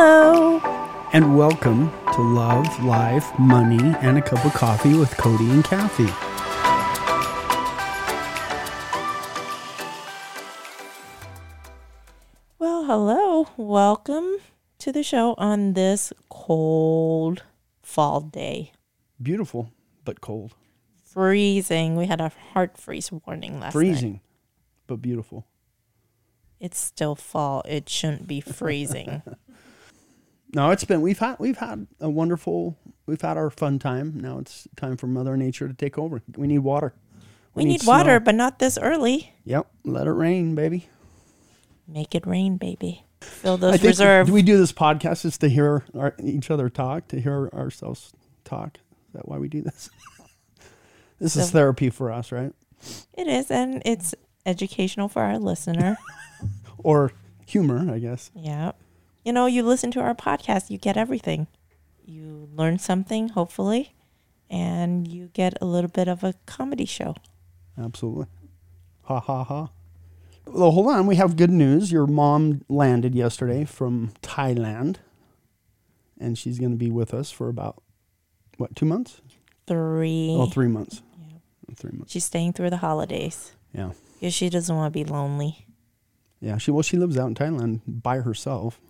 Hello. And welcome to Love, Life, Money, and a Cup of Coffee with Cody and Kathy. Well, hello. Welcome to the show on this cold fall day. Beautiful, but cold. Freezing. We had a hard freeze warning last night. Freezing, but beautiful. It's still fall. It shouldn't be freezing. No, it's been we've had we've had a wonderful we've had our fun time. Now it's time for Mother Nature to take over. We need water. we need water, but not this early. Yep, let it rain, baby. Make it rain, baby. Fill those think reserve. do we do this podcast is to hear our, each other talk, to hear ourselves talk. Is that why we do this? this is therapy for us, right? it is, and it's educational for our listener. Or humor, I guess. yeah. You know, you listen to our podcast, you get everything. You learn something, hopefully, and you get a little bit of a comedy show. Absolutely. Ha ha ha. Well, hold on. We have good news. Your mom landed yesterday from Thailand, and she's going to be with us for about what two months? Three. Oh, three months. Yeah. Three months. She's staying through the holidays Yeah, because she doesn't want to be lonely. yeah. She well, she lives out in Thailand by herself.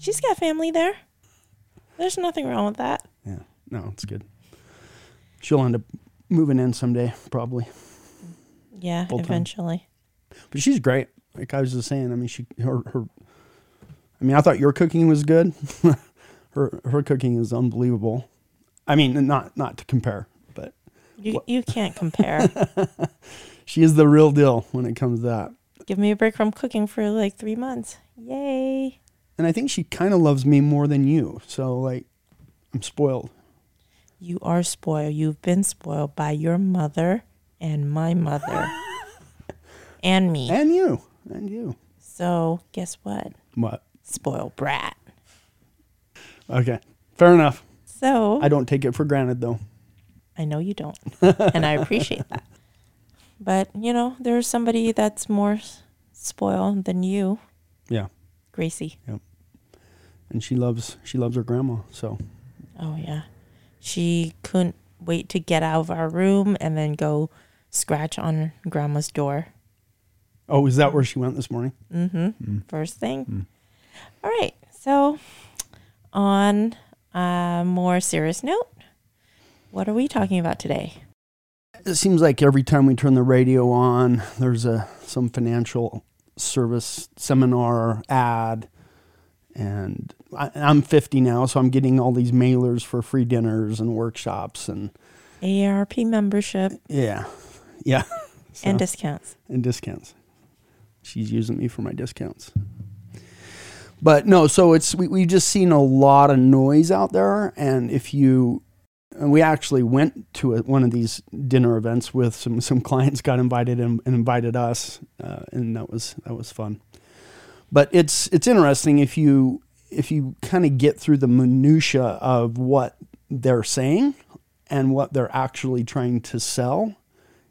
She's got family there. There's nothing wrong with that. Yeah, no, it's good. She'll end up moving in someday, probably. Yeah, Full time. eventually. But she's great. Like I was just saying. I mean, she her her. I mean, I thought your cooking was good. her her cooking is unbelievable. I mean, not not to compare, but You What- you can't compare. she is the real deal when it comes to that. Give me a break from cooking for like three months. Yay. And I think she kind of loves me more than you. So like, I'm spoiled. You are spoiled. You've been spoiled by your mother and my mother and me. And you. And you. So guess what? What? Spoiled brat. Okay. Fair enough. So I don't take it for granted though. I know you don't. and I appreciate that. But, you know, there's somebody that's more spoiled than you, Yeah. Gracie. And she loves she loves her grandma. So Oh, yeah. She couldn't wait to get out of our room and then go scratch on grandma's door. Oh, is that where she went this morning? Mm-hmm. First thing. All right. So, on a more serious note, what are we talking about today? It seems like every time we turn the radio on, there's a some financial service seminar ad, and I, I'm 50 now, so I'm getting all these mailers for free dinners and workshops, and AARP membership yeah, yeah, So- and discounts. and discounts. She's using me for my discounts. But no, so it's we we just seen a lot of noise out there, and if you and we actually went to a, one of these dinner events with some some clients got invited and, and invited us, uh, and that was that was fun. But it's it's interesting if you if you kind of get through the minutia of what they're saying and what they're actually trying to sell.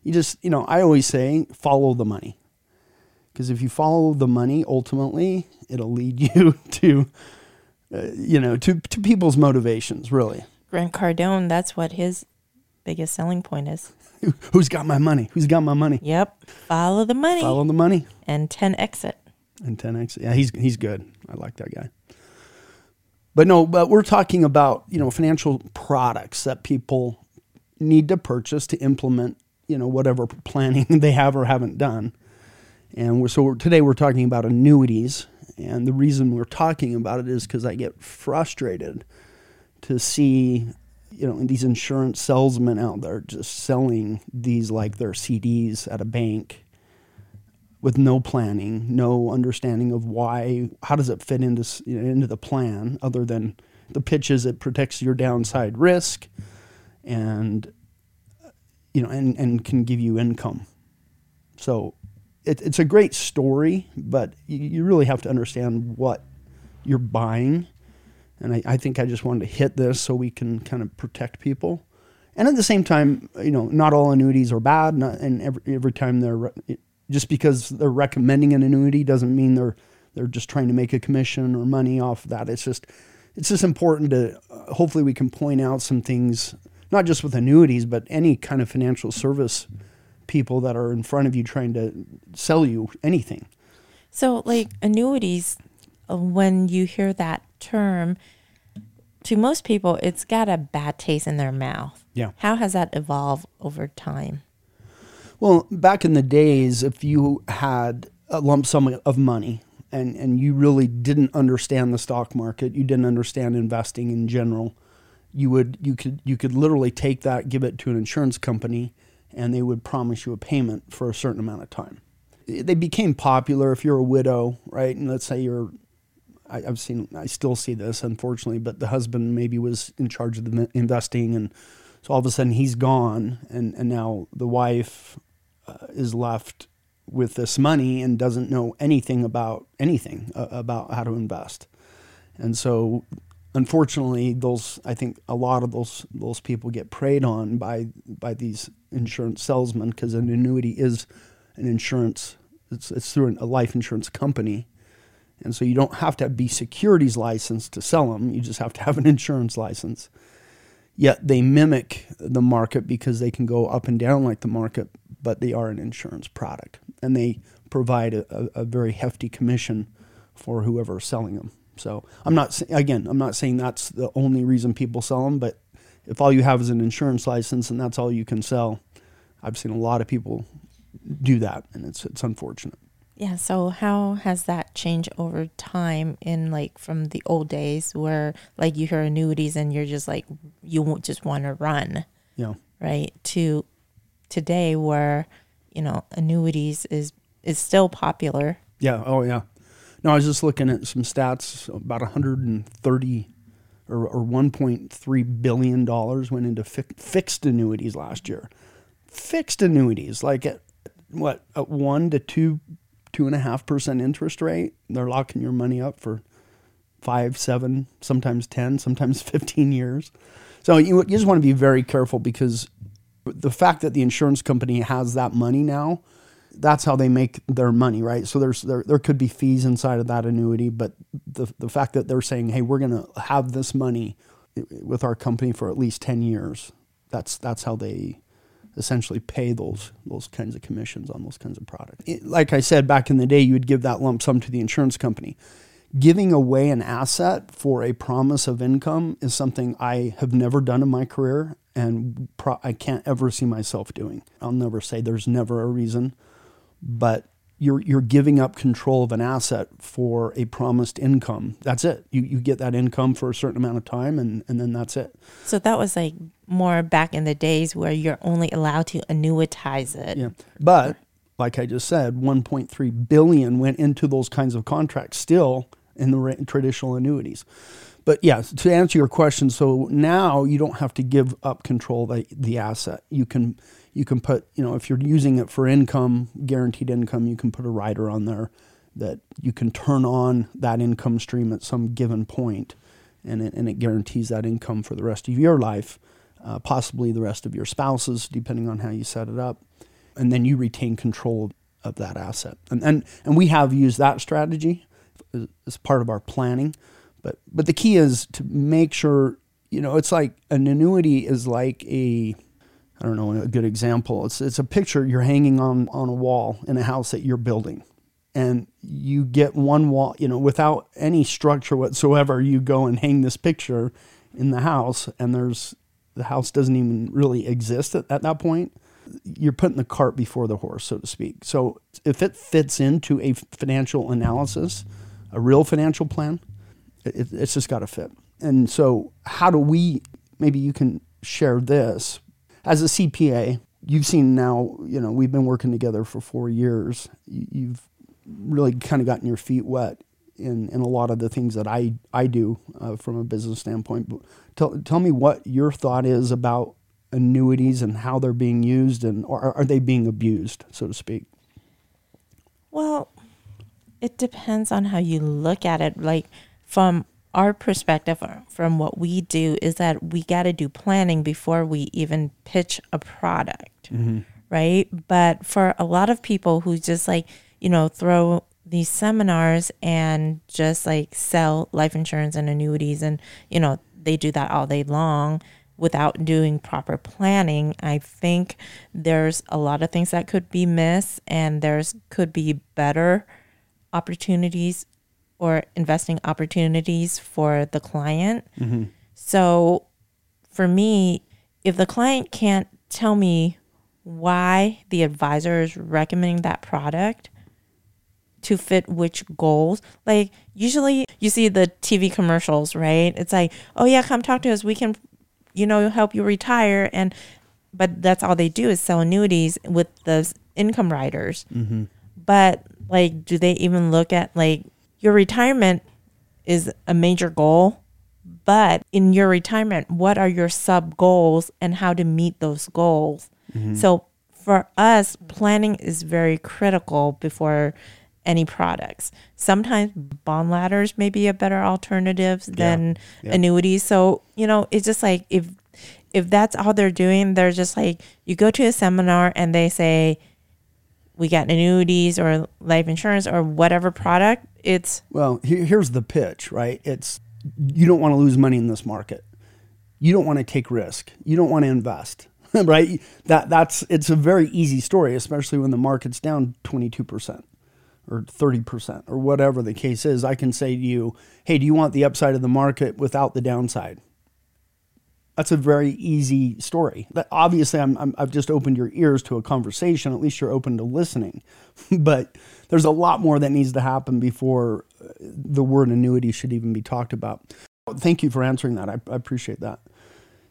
You just you know I always say follow the money because if you follow the money, ultimately it'll lead you to uh, you know to to people's motivations really. Grant Cardone, that's what his biggest selling point is. Who- Who's got my money? Who's got my money? Yep. Follow the money Follow the money. and 10x. And 10x. Yeah, he's he's good. I like that guy. But no, but we're talking about, you know, financial products that people need to purchase to implement, you know, whatever planning they have or haven't done. And we're, so we're, today we're talking about annuities. And the reason we're talking about it is because I get frustrated to see, you know, these insurance salesmen out there just selling these like their CDs at a bank with no planning, no understanding of why, how does it fit into you know, into the plan, other than the pitch is it protects your downside risk, and uh, you know, and and can give you income. So, it, it's a great story, but you, you really have to understand what you're buying, and I, I think I just wanted to hit this so we can kind of protect people. And at the same time, you know, not all annuities are bad, not, and every, every time they're re- just because they're recommending an annuity doesn't mean they're they're just trying to make a commission or money off of that. It's just it's just important to uh, hopefully we can point out some things not just with annuities but any kind of financial service people that are in front of you trying to sell you anything. So, like annuities, uh, when you hear that term, to most people, it's got a bad taste in their mouth. Yeah. How has that evolved over time? Well, back in the days, if you had a lump sum of money and, and you really didn't understand the stock market, you didn't understand investing in general, you would you could you could literally take that, give it to an insurance company, and they would promise you a payment for a certain amount of time. They became popular if you're a widow, right? And let's say you're I, have seen, I still see this, unfortunately, but the husband maybe was in charge of the investing, and so all of a sudden he's gone, and and now the wife is left with this money and doesn't know anything about anything uh, about how to invest. And so unfortunately those I think a lot of those those people get preyed on by by these insurance salesmen because an annuity is an insurance it's it's through a life insurance company. And so you don't have to be securities licensed to sell them. You just have to have an insurance license. Yet they mimic the market because they can go up and down like the market, but they are an insurance product and they provide a, a very hefty commission for whoever is selling them. So I'm not again, I'm not saying that's the only reason people sell them, but if all you have is an insurance license and that's all you can sell, I've seen a lot of people do that, and it's it's unfortunate. Yeah. So how has that changed over time in like from the old days where like you hear annuities and you're just like you won't just want to run. Yeah. Right. To today where, you know, annuities is is still popular. Yeah. Oh yeah. No, I was just looking at some stats. About 130 or, or 1.3 billion dollars went into fi- fixed annuities last year. Fixed annuities, like at what at one to two two and a half percent interest rate. They're locking your money up for five, seven, sometimes ten, sometimes fifteen years. So you you just want to be very careful because the fact that the insurance company has that money now, that's how they make their money, right? So there's there there could be fees inside of that annuity, but the the fact that they're saying, hey, we're gonna have this money with our company for at least ten years, that's that's how they essentially pay those those kinds of commissions on those kinds of products. It, like I said back in the day, you would give that lump sum to the insurance company. Giving away an asset for a promise of income is something I have never done in my career and pro- I can't ever see myself doing. I'll never say there's never a reason, but you're you're giving up control of an asset for a promised income. That's it. You you get that income for a certain amount of time and, and then that's it. So that was like more back in the days where you're only allowed to annuitize it. Yeah. But like I just said, 1.3 billion went into those kinds of contracts still in the traditional annuities. But yeah, to answer your question, so now you don't have to give up control of the, the asset. You can you can put, you know, if you're using it for income, guaranteed income, you can put a rider on there that you can turn on that income stream at some given point and it, and it guarantees that income for the rest of your life, uh, possibly the rest of your spouses, depending on how you set it up. And then you retain control of that asset. And, and, and we have used that strategy as, part of our planning. But, but the key is to make sure, you know, it's like an annuity is like a, I don't know, a good example. It's it's a picture you're hanging on on a wall in a house that you're building. And you get one wall, you know, without any structure whatsoever, you go and hang this picture in the house and there's the house doesn't even really exist at, at that point. You're putting the cart before the horse, so to speak. So if it fits into a financial analysis, a real financial plan, it, it's just got to fit. And so, how do we? Maybe you can share this as a CPA, you've seen now, you know, we've been working together for four years. You've really kind of gotten your feet wet in, in a lot of the things that I, I do uh, from a business standpoint. But tell, tell me what your thought is about annuities and how they're being used and or are they being abused, so to speak? Well, it depends on how you look at it. Like from our perspective from what we do is that we got to do planning before we even pitch a product, mm-hmm. right? But for a lot of people who just like, you know, throw these seminars and just like sell life insurance and annuities and you know they do that all day long without doing proper planning i think there's a lot of things that could be missed and there's could be better opportunities or investing opportunities for the client mm-hmm. so for me if the client can't tell me why the advisor is recommending that product to fit which goals. Like usually you see the TV commercials, right? It's like, "Oh yeah, come talk to us. We can you know help you retire." And but that's all they do is sell annuities with the s- income riders. Mm-hmm. But like do they even look at like your retirement is a major goal? But in your retirement, what are your sub goals and how to meet those goals? Mm-hmm. So for us, planning is very critical before any products. Sometimes bond ladders may be a better alternative than Yeah. annuities. So, you know, it's just like if if that's all they're doing, they're just like you go to a seminar and they say we got annuities or life insurance or whatever product, it's Well, here, here's the pitch, right? It's you don't want to lose money in this market. You don't want to take risk. You don't want to invest, right? That that's it's a very easy story, especially when the market's down 22% or 30% or whatever the case is. I can say to you, "Hey, do you want the upside of the market without the downside?" That's a very easy story. That obviously, I'm, I'm, I've just opened your ears to a conversation. At least you're open to listening. but there's a lot more that needs to happen before uh, the word annuity should even be talked about. Thank you for answering that. I, I appreciate that.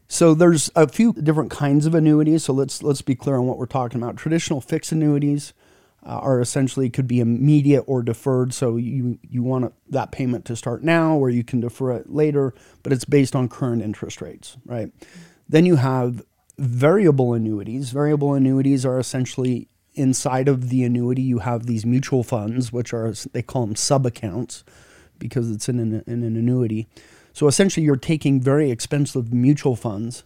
So there's a few different kinds of annuities. So let's let's be clear on what we're talking about. Traditional fixed annuities uh, are essentially could be immediate or deferred. So you you want that payment to start now, or you can defer it later, but it's based on current interest rates, right? Then you have variable annuities. Variable annuities are essentially inside of the annuity. You have these mutual funds, which are they call them sub accounts because it's in an, in an annuity. So essentially, you're taking very expensive mutual funds,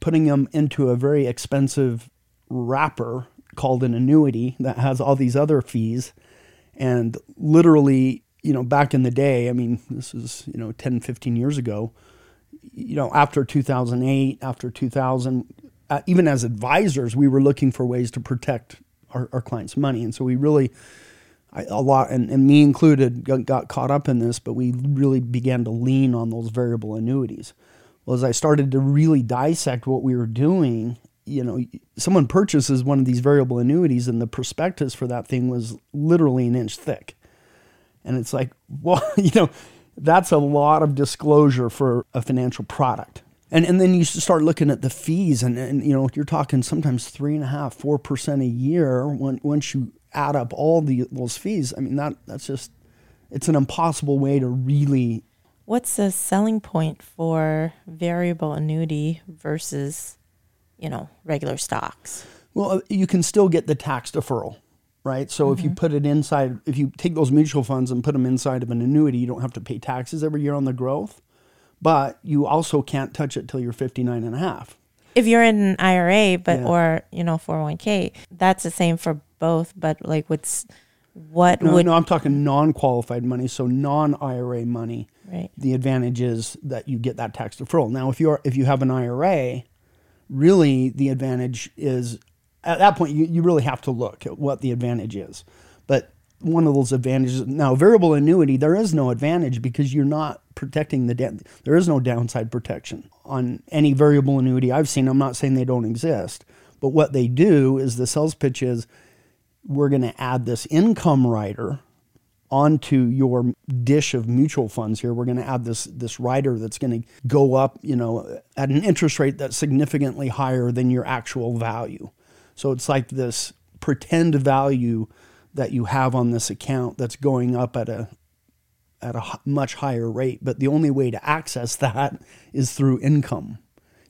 putting them into a very expensive wrapper called an annuity that has all these other fees. And literally, you know, back in the day, I mean, this is, you know, 10, 15 years ago, you know, after 2008, after 2000, uh, even as advisors, we were looking for ways to protect our, our clients' money. And so we really, I, a lot, and, and me included, got, got caught up in this, but we really began to lean on those variable annuities. Well, as I started to really dissect what we were doing, you know, someone purchases one of these variable annuities, and the prospectus for that thing was literally an inch thick. And it's like, well, you know, that's a lot of disclosure for a financial product. And, and then you start looking at the fees, and, and you know, you're talking sometimes three and a half, four percent a year when, once you add up all the those fees. I mean, that that's just it's an impossible way to really what's the selling point for variable annuity versus, you know, regular stocks? Well, uh, you can still get the tax deferral, right? So if you put it inside, if you take those mutual funds and put them inside of an annuity, you don't have to pay taxes every year on the growth. But you also can't touch it till you're 59 and a half. If you're in an IRA, but Yeah. or you know 401k, that's the same for both. But like, what's what No, would no, I'm talking non-qualified money, so non-IRA money. right? The advantage is that you get that tax deferral. Now, if you're if you have an IRA, really the advantage is at that point you, you really have to look at what the advantage is. One of those advantages. Now variable annuity there is no advantage because you're not protecting the da- there is no downside protection on any variable annuity I've seen. I'm not saying they don't exist, but what they do is the sales pitch is we're going to add this income rider onto your dish of mutual funds here. We're going to add this this rider that's going to go up you know at an interest rate that's significantly higher than your actual value. So it's like this pretend value that you have on this account that's going up at a at a much higher rate but the only way to access that is through income.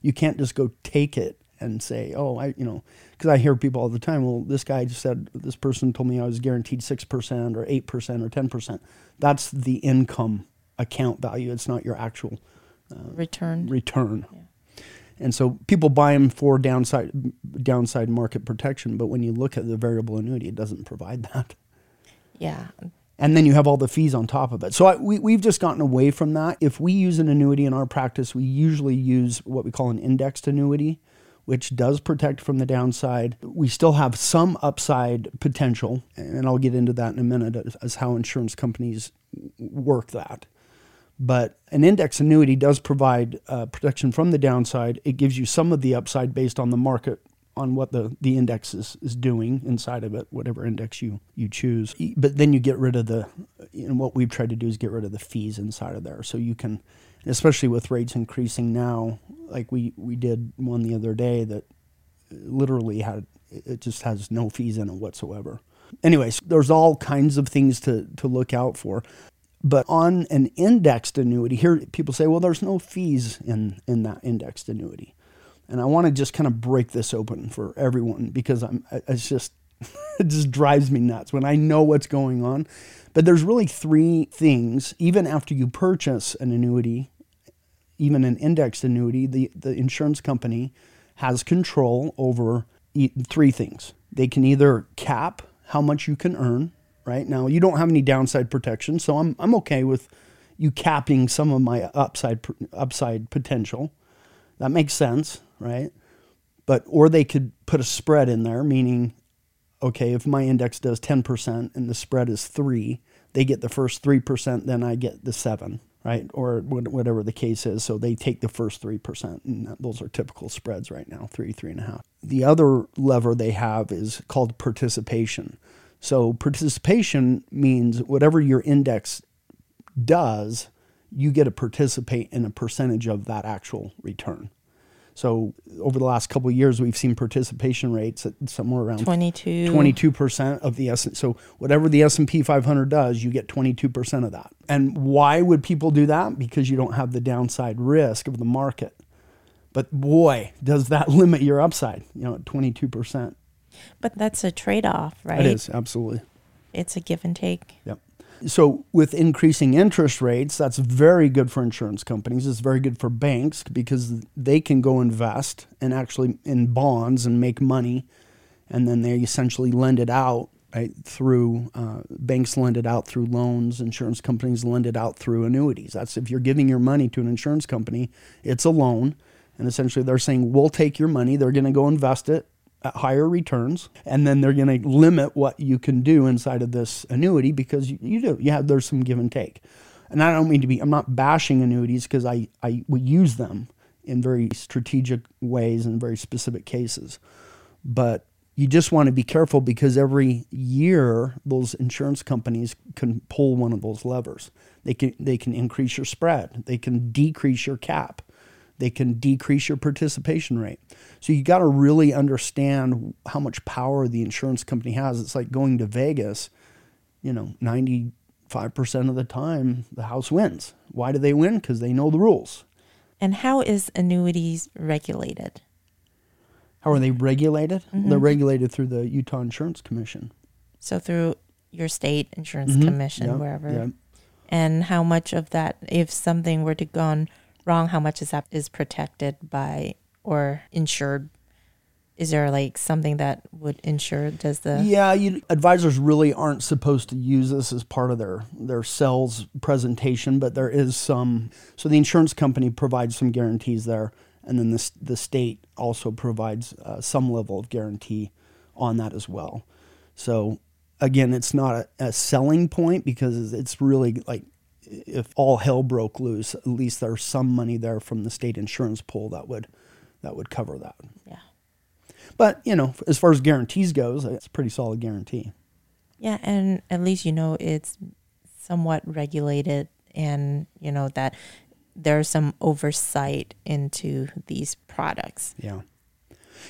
You can't just go take it and say oh i you know because i hear people all the time well this guy just said this person told me i was guaranteed 6% or 8% or 10% that's the income account value. It's not your actual uh, Return. return and so people buy them for downside downside market protection but when you look at the variable annuity it doesn't provide that Yeah. and then you have all the fees on top of it. So I, we, we've just gotten away from that. If we use an annuity in our practice, we usually use what we call an indexed annuity, which does protect from the downside. We still have some upside potential, and I'll get into that in a minute as, as how insurance companies work that. But an index annuity does provide uh, protection from the downside. It gives you some of the upside based on the market on what the, the index is, is doing inside of it, whatever index you, you choose. But then you get rid of the, know, what we've tried to do is get rid of the fees inside of there. So you can, especially with rates increasing now, like we, we did one the other day that literally had, it just has no fees in it whatsoever. Anyways, there's all kinds of things to, to look out for. But on an indexed annuity, here people say, well, there's no fees in, in that indexed annuity. And I want to just kind of break this open for everyone because I'm it's just it just drives me nuts when I know what's going on. But there's really three things even after you purchase an annuity, even an indexed annuity, the the insurance company has control over three things. They can either cap how much you can earn, right? Now, you don't have any downside protection, so I'm I'm okay with you capping some of my upside upside potential. That makes sense right? But or they could put a spread in there, meaning, okay, if my index does ten percent and the spread is three, they get the first three percent, then I get the seven, right? Or whatever the case is. So they take the first three percent, and those are typical spreads right now, three, three and a half. The other lever they have is called participation. So participation means whatever your index does, you get to participate in a percentage of that actual return. So over the last couple of years, we've seen participation rates at somewhere around 22 percent of the S. So whatever the S and P 500 does, you get 22 percent of that. And why would people do that? Because you don't have the downside risk of the market. But boy, does that limit your upside? You know, at 22 percent. But that's a trade-off, right? It is absolutely. It's a give and take. Yep. So, with increasing interest rates, that's very good for insurance companies. It's very good for banks because they can go invest and actually in bonds and make money, and then they essentially lend it out right through uh, banks lend it out through loans. Insurance companies lend it out through annuities. That's if you're giving your money to an insurance company, it's a loan, and essentially they're saying we'll take your money. They're going to go invest it higher returns, and then they're going to limit what you can do inside of this annuity because you, you do you have there's some give and take. And I don't mean to be I'm not bashing annuities because I I we use them in very strategic ways in very specific cases, but you just want to be careful because every year those insurance companies can pull one of those levers. They can they can increase your spread. They can decrease your cap. They can decrease your participation rate. So you got to really understand how much power the insurance company has. It's like going to Vegas, you know, 95% of the time the house wins. Why do they win? Because they know the rules. And how is annuities regulated? How are they regulated? Mm-hmm. They're regulated through the Utah Insurance Commission. So through your state insurance mm-hmm. commission, wherever. Yep. And how much of that, if something were to go on wrong, how much is that is protected by or insured? Is there like something that would insure? Does the yeah? You, advisors really aren't supposed to use this as part of their their sales presentation, but there is some. So the insurance company provides some guarantees there, and then the the state also provides uh, some level of guarantee on that as well. So again, it's not a, a selling point because it's really like if all hell broke loose, at least there's some money there from the state insurance pool that would that would cover that. Yeah. But you know, as far as guarantees goes, it's a pretty solid guarantee. Yeah, and at least you know it's somewhat regulated, and you know that there's some oversight into these products. Yeah.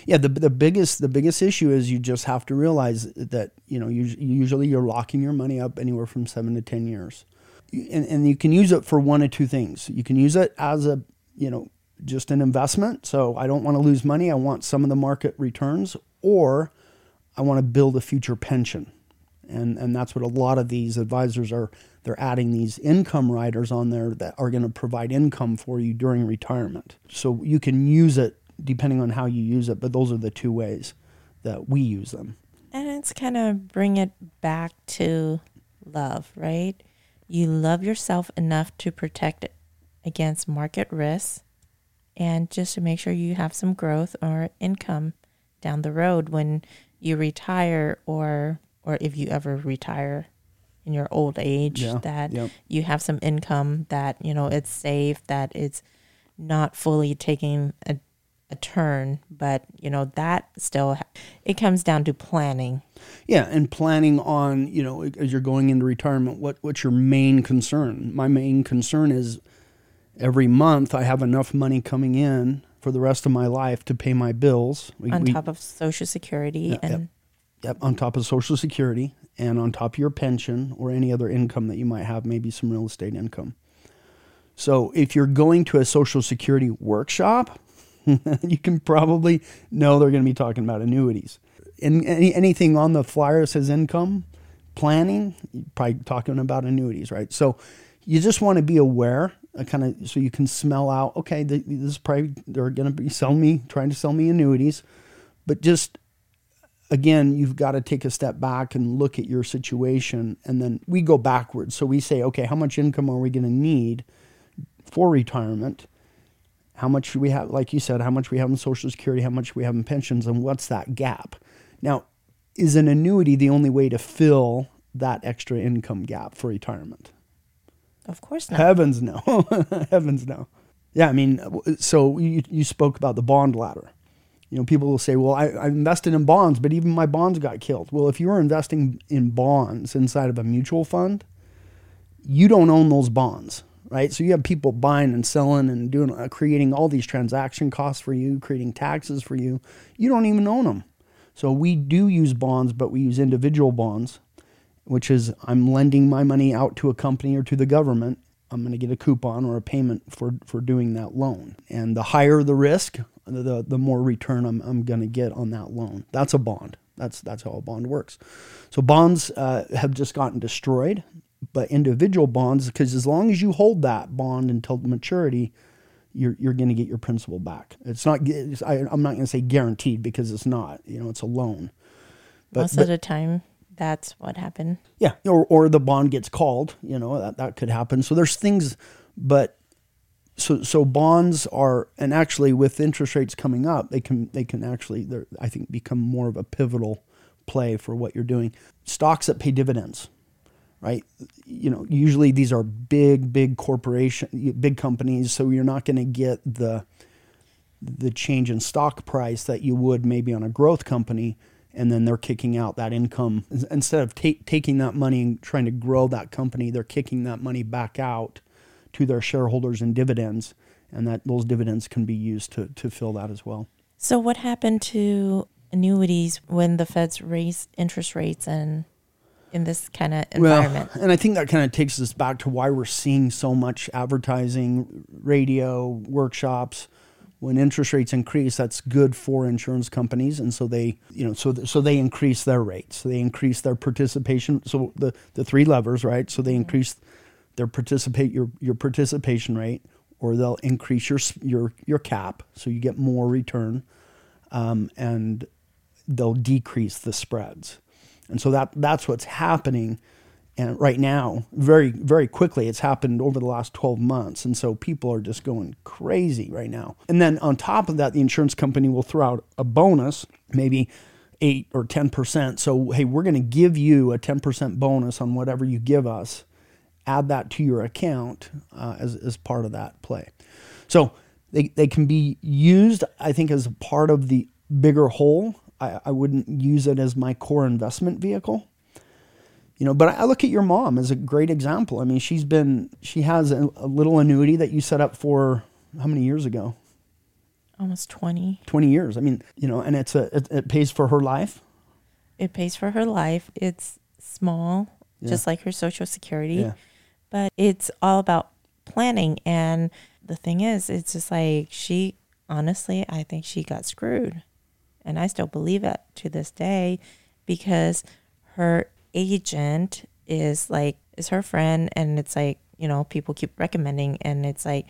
Yeah, the the biggest the biggest issue is you just have to realize that you know you, usually you're locking your money up anywhere from seven to ten years and, and you can use it for one of two things. You can use it as a, you know, just an investment. So I don't want to lose money. I want some of the market returns, or I want to build a future pension. And, and that's what a lot of these advisors are they're adding these income riders on there that are going to provide income for you during retirement so you can use it depending on how you use it but those are the two ways that we use them and it's kind of bring it back to love, right? You love yourself enough to protect against market risks and just to make sure you have some growth or income down the road when you retire or or if you ever retire in your old age Yeah, that yep. you have some income that you know it's safe that it's not fully taking a, a turn but you know that still ha- it comes down to planning Yeah, and planning on, you know, as you're going into retirement, what what's your main concern? My main concern is every month I have enough money coming in for the rest of my life to pay my bills. We- on we- top of social security and Yep, on top of Social Security and on top of your pension or any other income that you might have, maybe some real estate income. So if you're going to a Social Security workshop, you can probably know they're going to be talking about annuities. And any, anything on the flyer says income planning, you're probably talking about annuities, right? So you just want to be aware, kind of, so you can smell out. Okay, th- this is probably they're going to be selling me, trying to sell me annuities, but just again, you've got to take a step back and look at your situation. And then we go backwards. So we say, okay, how much income are we going to need for retirement? How much do we have, like you said, how much we have in Social Security, how much we have in pensions, and what's that gap? Now, is an annuity the only way to fill that extra income gap for retirement? Of course not Heavens no. Heavens no. Yeah, I mean, so you, you spoke about the bond ladder. You know, people will say, well, I, I invested in bonds, but even my bonds got killed. Well, if you were investing in bonds inside of a mutual fund, you don't own those bonds, right? So you have people buying and selling and doing, uh, creating all these transaction costs for you, creating taxes for you. You don't even own them. So we do use bonds, but we use individual bonds which is I'm lending my money out to a company or to the government. I'm going to get a coupon or a payment for, for doing that loan. And the higher the risk, the, the more return I'm, I'm going to get on that loan. That's a bond. That's, that's how a bond works. So bonds uh, have just gotten destroyed, but individual bonds, because as long as you hold that bond until maturity, you're, you're going to get your principal back. It's not, it's, I, I'm not going to say guaranteed because it's not, you know, it's a loan. But, most but- of the time that's what happened yeah, or or the bond gets called. You know that that could happen. So there's things, but so so bonds are, and actually with interest rates coming up, they can they can actually I think become more of a pivotal play for what you're doing. Stocks that pay dividends, right? You know, usually these are big big corporation, big companies, so you're not going to get the the change in stock price that you would maybe on a growth company and then they're kicking out that income instead of ta- taking that money and trying to grow that company they're kicking that money back out to their shareholders in dividends and that those dividends can be used to, to fill that as well So what happened to annuities when the feds raised interest rates and in this kind of environment? Well, and I think that kind of takes us back to why we're seeing so much advertising, radio, workshops. When interest rates increase, that's good for insurance companies, and so they, you know, so th- so they increase their rates. So they increase their participation. So the the three levers, right? So they increase their participate your your participation rate, or they'll increase your your your cap, so you get more return, um, and they'll decrease the spreads. And so that that's what's happening and right now very very quickly it's happened over the last 12 months and so people are just going crazy right now. And then on top of that the insurance company will throw out a bonus maybe 8 or 10%. So hey, we're going to give you a 10% bonus on whatever you give us. Add that to your account uh, as as part of that play. So they, they can be used, I think, as part of the bigger whole. I, I wouldn't use it as my core investment vehicle. You know, but I look at your mom as a great example. I mean, she's been, she has a, a little annuity that you set up for how many years ago? Almost 20. 20 years. I mean, you know, and it's a, it, it pays for her life. It pays for her life. It's small, Yeah. just like her social security, Yeah. but it's all about planning. And the thing is, it's just like she, honestly, I think she got screwed. And I still believe it to this day because her agent is like, is her friend. And it's like, you know, people keep recommending. And it's like,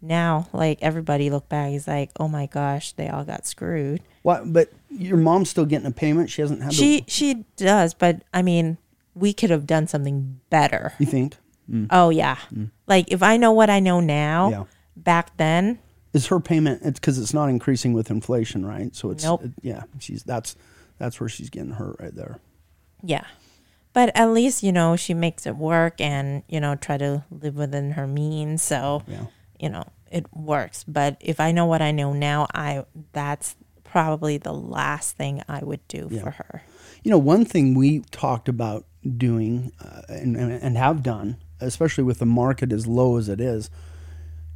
now, like everybody look back, is like, oh my gosh, they all got screwed. What? But your mom's still getting a payment. She hasn't had. She she does, but I mean, we could have done something better. You think? Mm. Oh yeah. Mm. Like if I know what I know now, Yeah. back then, Is her payment? It's because it's not increasing with inflation, right? So it's Nope. it- yeah. She's that's that's where she's getting hurt right there. yeah. But at least, you know, she makes it work and, you know, try to live within her means. So, Yeah. you know, it works. But if I know what I know now, I that's probably the last thing I would do Yeah. for her. You know, one thing we talked about doing uh, and, and and have done, especially with the market as low as it is,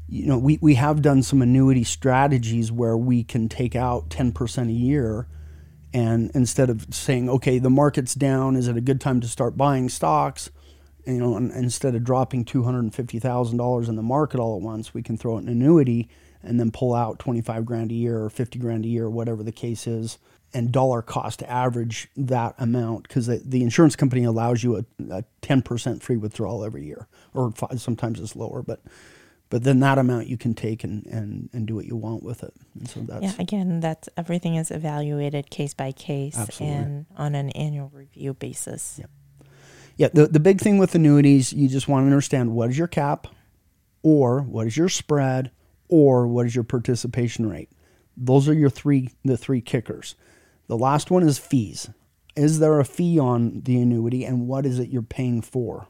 you know, we, we have done some annuity strategies where we can take out 10% a year. And instead of saying, okay, the market's down, is it a good time to start buying stocks? You know, instead of dropping $250,000 in the market all at once, we can throw it in annuity and then pull out 25 grand a year or 50 grand a year, whatever the case is, and dollar cost average that amount because the, the insurance company allows you a, a 10% free withdrawal every year, or fi- sometimes it's lower, but but then that amount you can take and, and, and do what you want with it. And so that's Yeah, again, that's everything is evaluated case by case Absolutely. and on an annual review basis. Yep. Yeah, the, the big thing with annuities, you just want to understand what is your cap, or what is your spread, or what is your participation rate. Those are your three the three kickers. The last one is fees. Is there a fee on the annuity, and what is it you're paying for?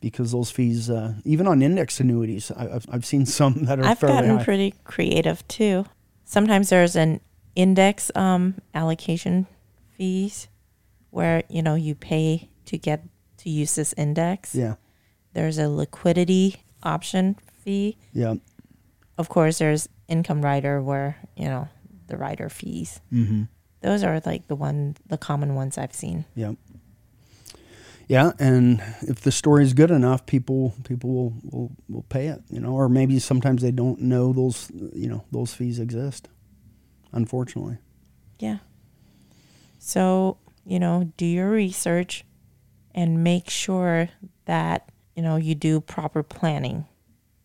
Because those fees, uh, even on index annuities, I, I've, I've seen some that are I've gotten high. pretty creative too. Sometimes there's an index um, allocation fees where you know you pay to get to use this index. yeah, There's a liquidity option fee. yeah. Of course, there's income rider where you know the rider fees. Mm-hmm. Those are like the one the common ones I've seen. Yep. Yeah, and if the story is good enough, people people will, will will pay it, you know, or maybe sometimes they don't know those you know those fees exist. Unfortunately, Yeah. So, you know, do your research and make sure that, you know, you do proper planning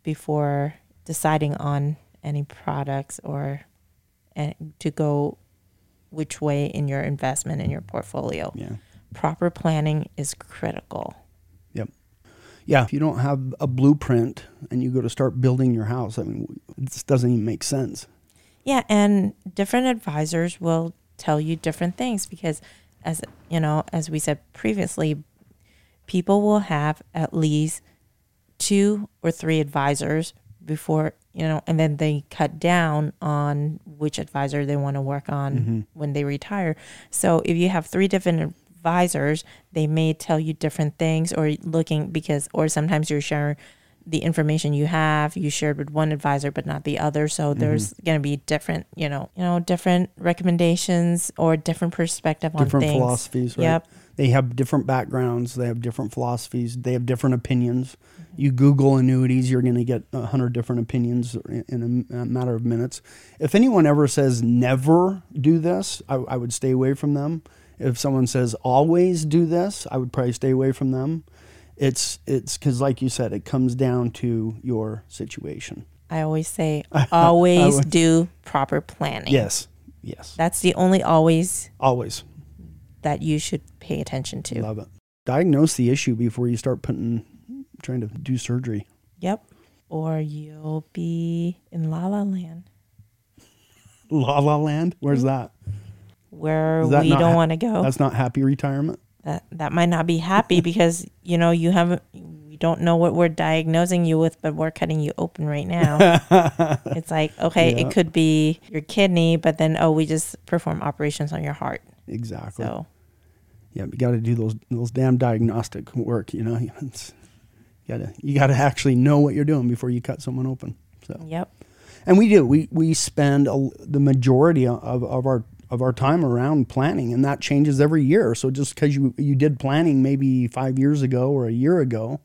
before deciding on any products or uh, to go which way in your investment in your portfolio. yeah, Proper planning is critical. yep, yeah. If you don't have a blueprint and you go to start building your house, I mean, this doesn't even make sense. Yeah, and different advisors will tell you different things because as you know, as we said previously, people will have at least two or three advisors before, you know, and then they cut down on which advisor they want to work on mm-hmm. when they retire. So if you have three different advisors, they may tell you different things or looking because or sometimes you're sharing the information you have you shared with one advisor but not the other so there's going to be different you know you know different recommendations or different perspective on different philosophies, right? yep They have different backgrounds. They have different philosophies. They have different opinions. Mm-hmm. You Google annuities, you're going to get a hundred different opinions in a matter of minutes. If anyone ever says never do this, I, I would stay away from them. If someone says always do this, I would probably stay away from them. It's it's because, like you said, it comes down to your situation. i always say always do proper planning Yes, yes, that's the only always always that you should pay attention to love it. Diagnose the issue before you start putting trying to do surgery. yep or you'll be in la la land La La Land. Where's mm-hmm. that? Where we don't ha- want to go That's not happy retirement. that that might not be happy because you know you haven't you don't know what we're diagnosing you with but we're cutting you open right now it's like okay Yeah. it could be your kidney but then oh we just perform operations on your heart Exactly. so Yeah, you got to do those those damn diagnostic work. You know, it's, you gotta you gotta actually know what you're doing before you cut someone open. So, yep and we do. We we spend a, the majority of, of our of our time around planning, and that changes every year. So just because you you did planning maybe five years ago or a year ago.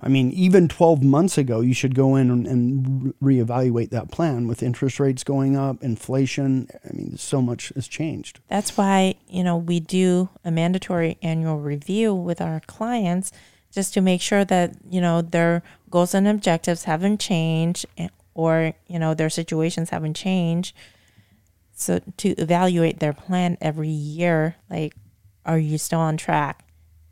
I mean, even 12 months ago, you should go in and, and reevaluate that plan with interest rates going up, inflation. I mean, so much has changed. that's why you know we do a mandatory annual review with our clients just to make sure that you know their goals and objectives haven't changed eh, or you know their situations haven't changed so to evaluate their plan every year like are you still on track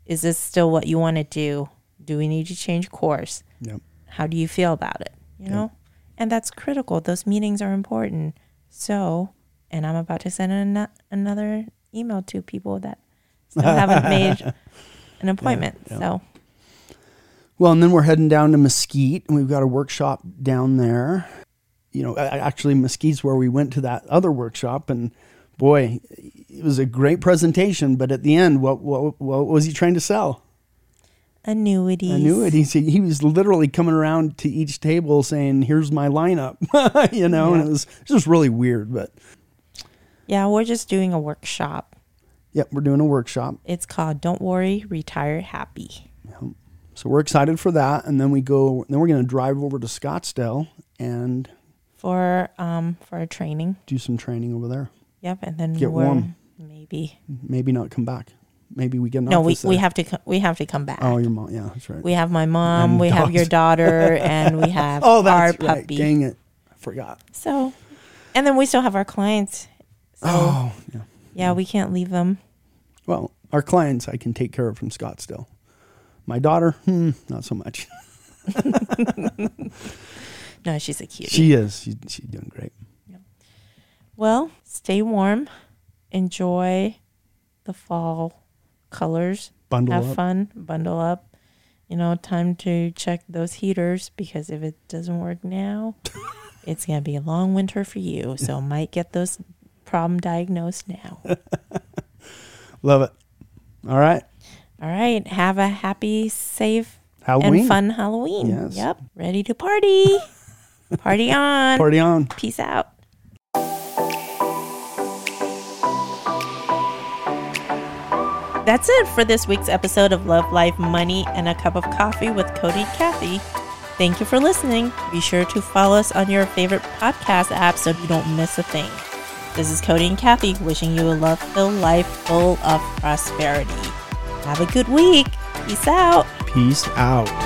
Is this still what you want to do? Do we need to change course? Yep. How do you feel about it? You know? And that's critical. Those meetings are important. So, and I'm about to send an, another email to people that still haven't made an appointment. yeah. So, Well, and then we're heading down to Mesquite, and we've got a workshop down there. You know, actually, Mesquite's where we went to that other workshop, and boy, it was a great presentation. But at the end, what what, what was he trying to sell? annuities. Annuities. He, he was literally coming around to each table saying, "Here's my lineup," you know, and it was just really weird. But Yeah, we're just doing a workshop. yep, we're doing a workshop, It's called Don't Worry, Retire Happy. so we're excited for that. And then we go, then we're going to drive over to Scottsdale and For um for a training. do some training over there. Yep, and then Get we're warm. maybe Maybe not come back. Maybe we get an No, we, we have to we have to come back. Oh, your mom. Yeah, that's right. We have my mom, And we have your daughter, and we have oh, our that's right. puppy. Dang it. I forgot. So, and then we still have our clients. So, Oh, yeah. yeah, we can't leave them. Well, our clients I can take care of from Scottsdale. My daughter, hmm, not so much. No, she's a cutie. She is. She, she's doing great. Yeah. well, stay warm. Enjoy the fall colors. Bundle have up. fun. Bundle up. You know, time to check those heaters because if it doesn't work now, it's going to be a long winter for you. So, might get those problem diagnosed now. Love it. All right. All right. Have a happy, safe, Halloween. and fun Halloween. Yes. Yep. Ready to party. party on. Party on. Peace out. That's it for this week's episode of Love, Life, Money, and a Cup of Coffee with Cody and Kathie. Thank you for listening. Be sure to follow us on your favorite podcast app so you don't miss a thing. This is Cody and Kathie wishing you a love filled life full of prosperity. Have a good week. Peace out. Peace out.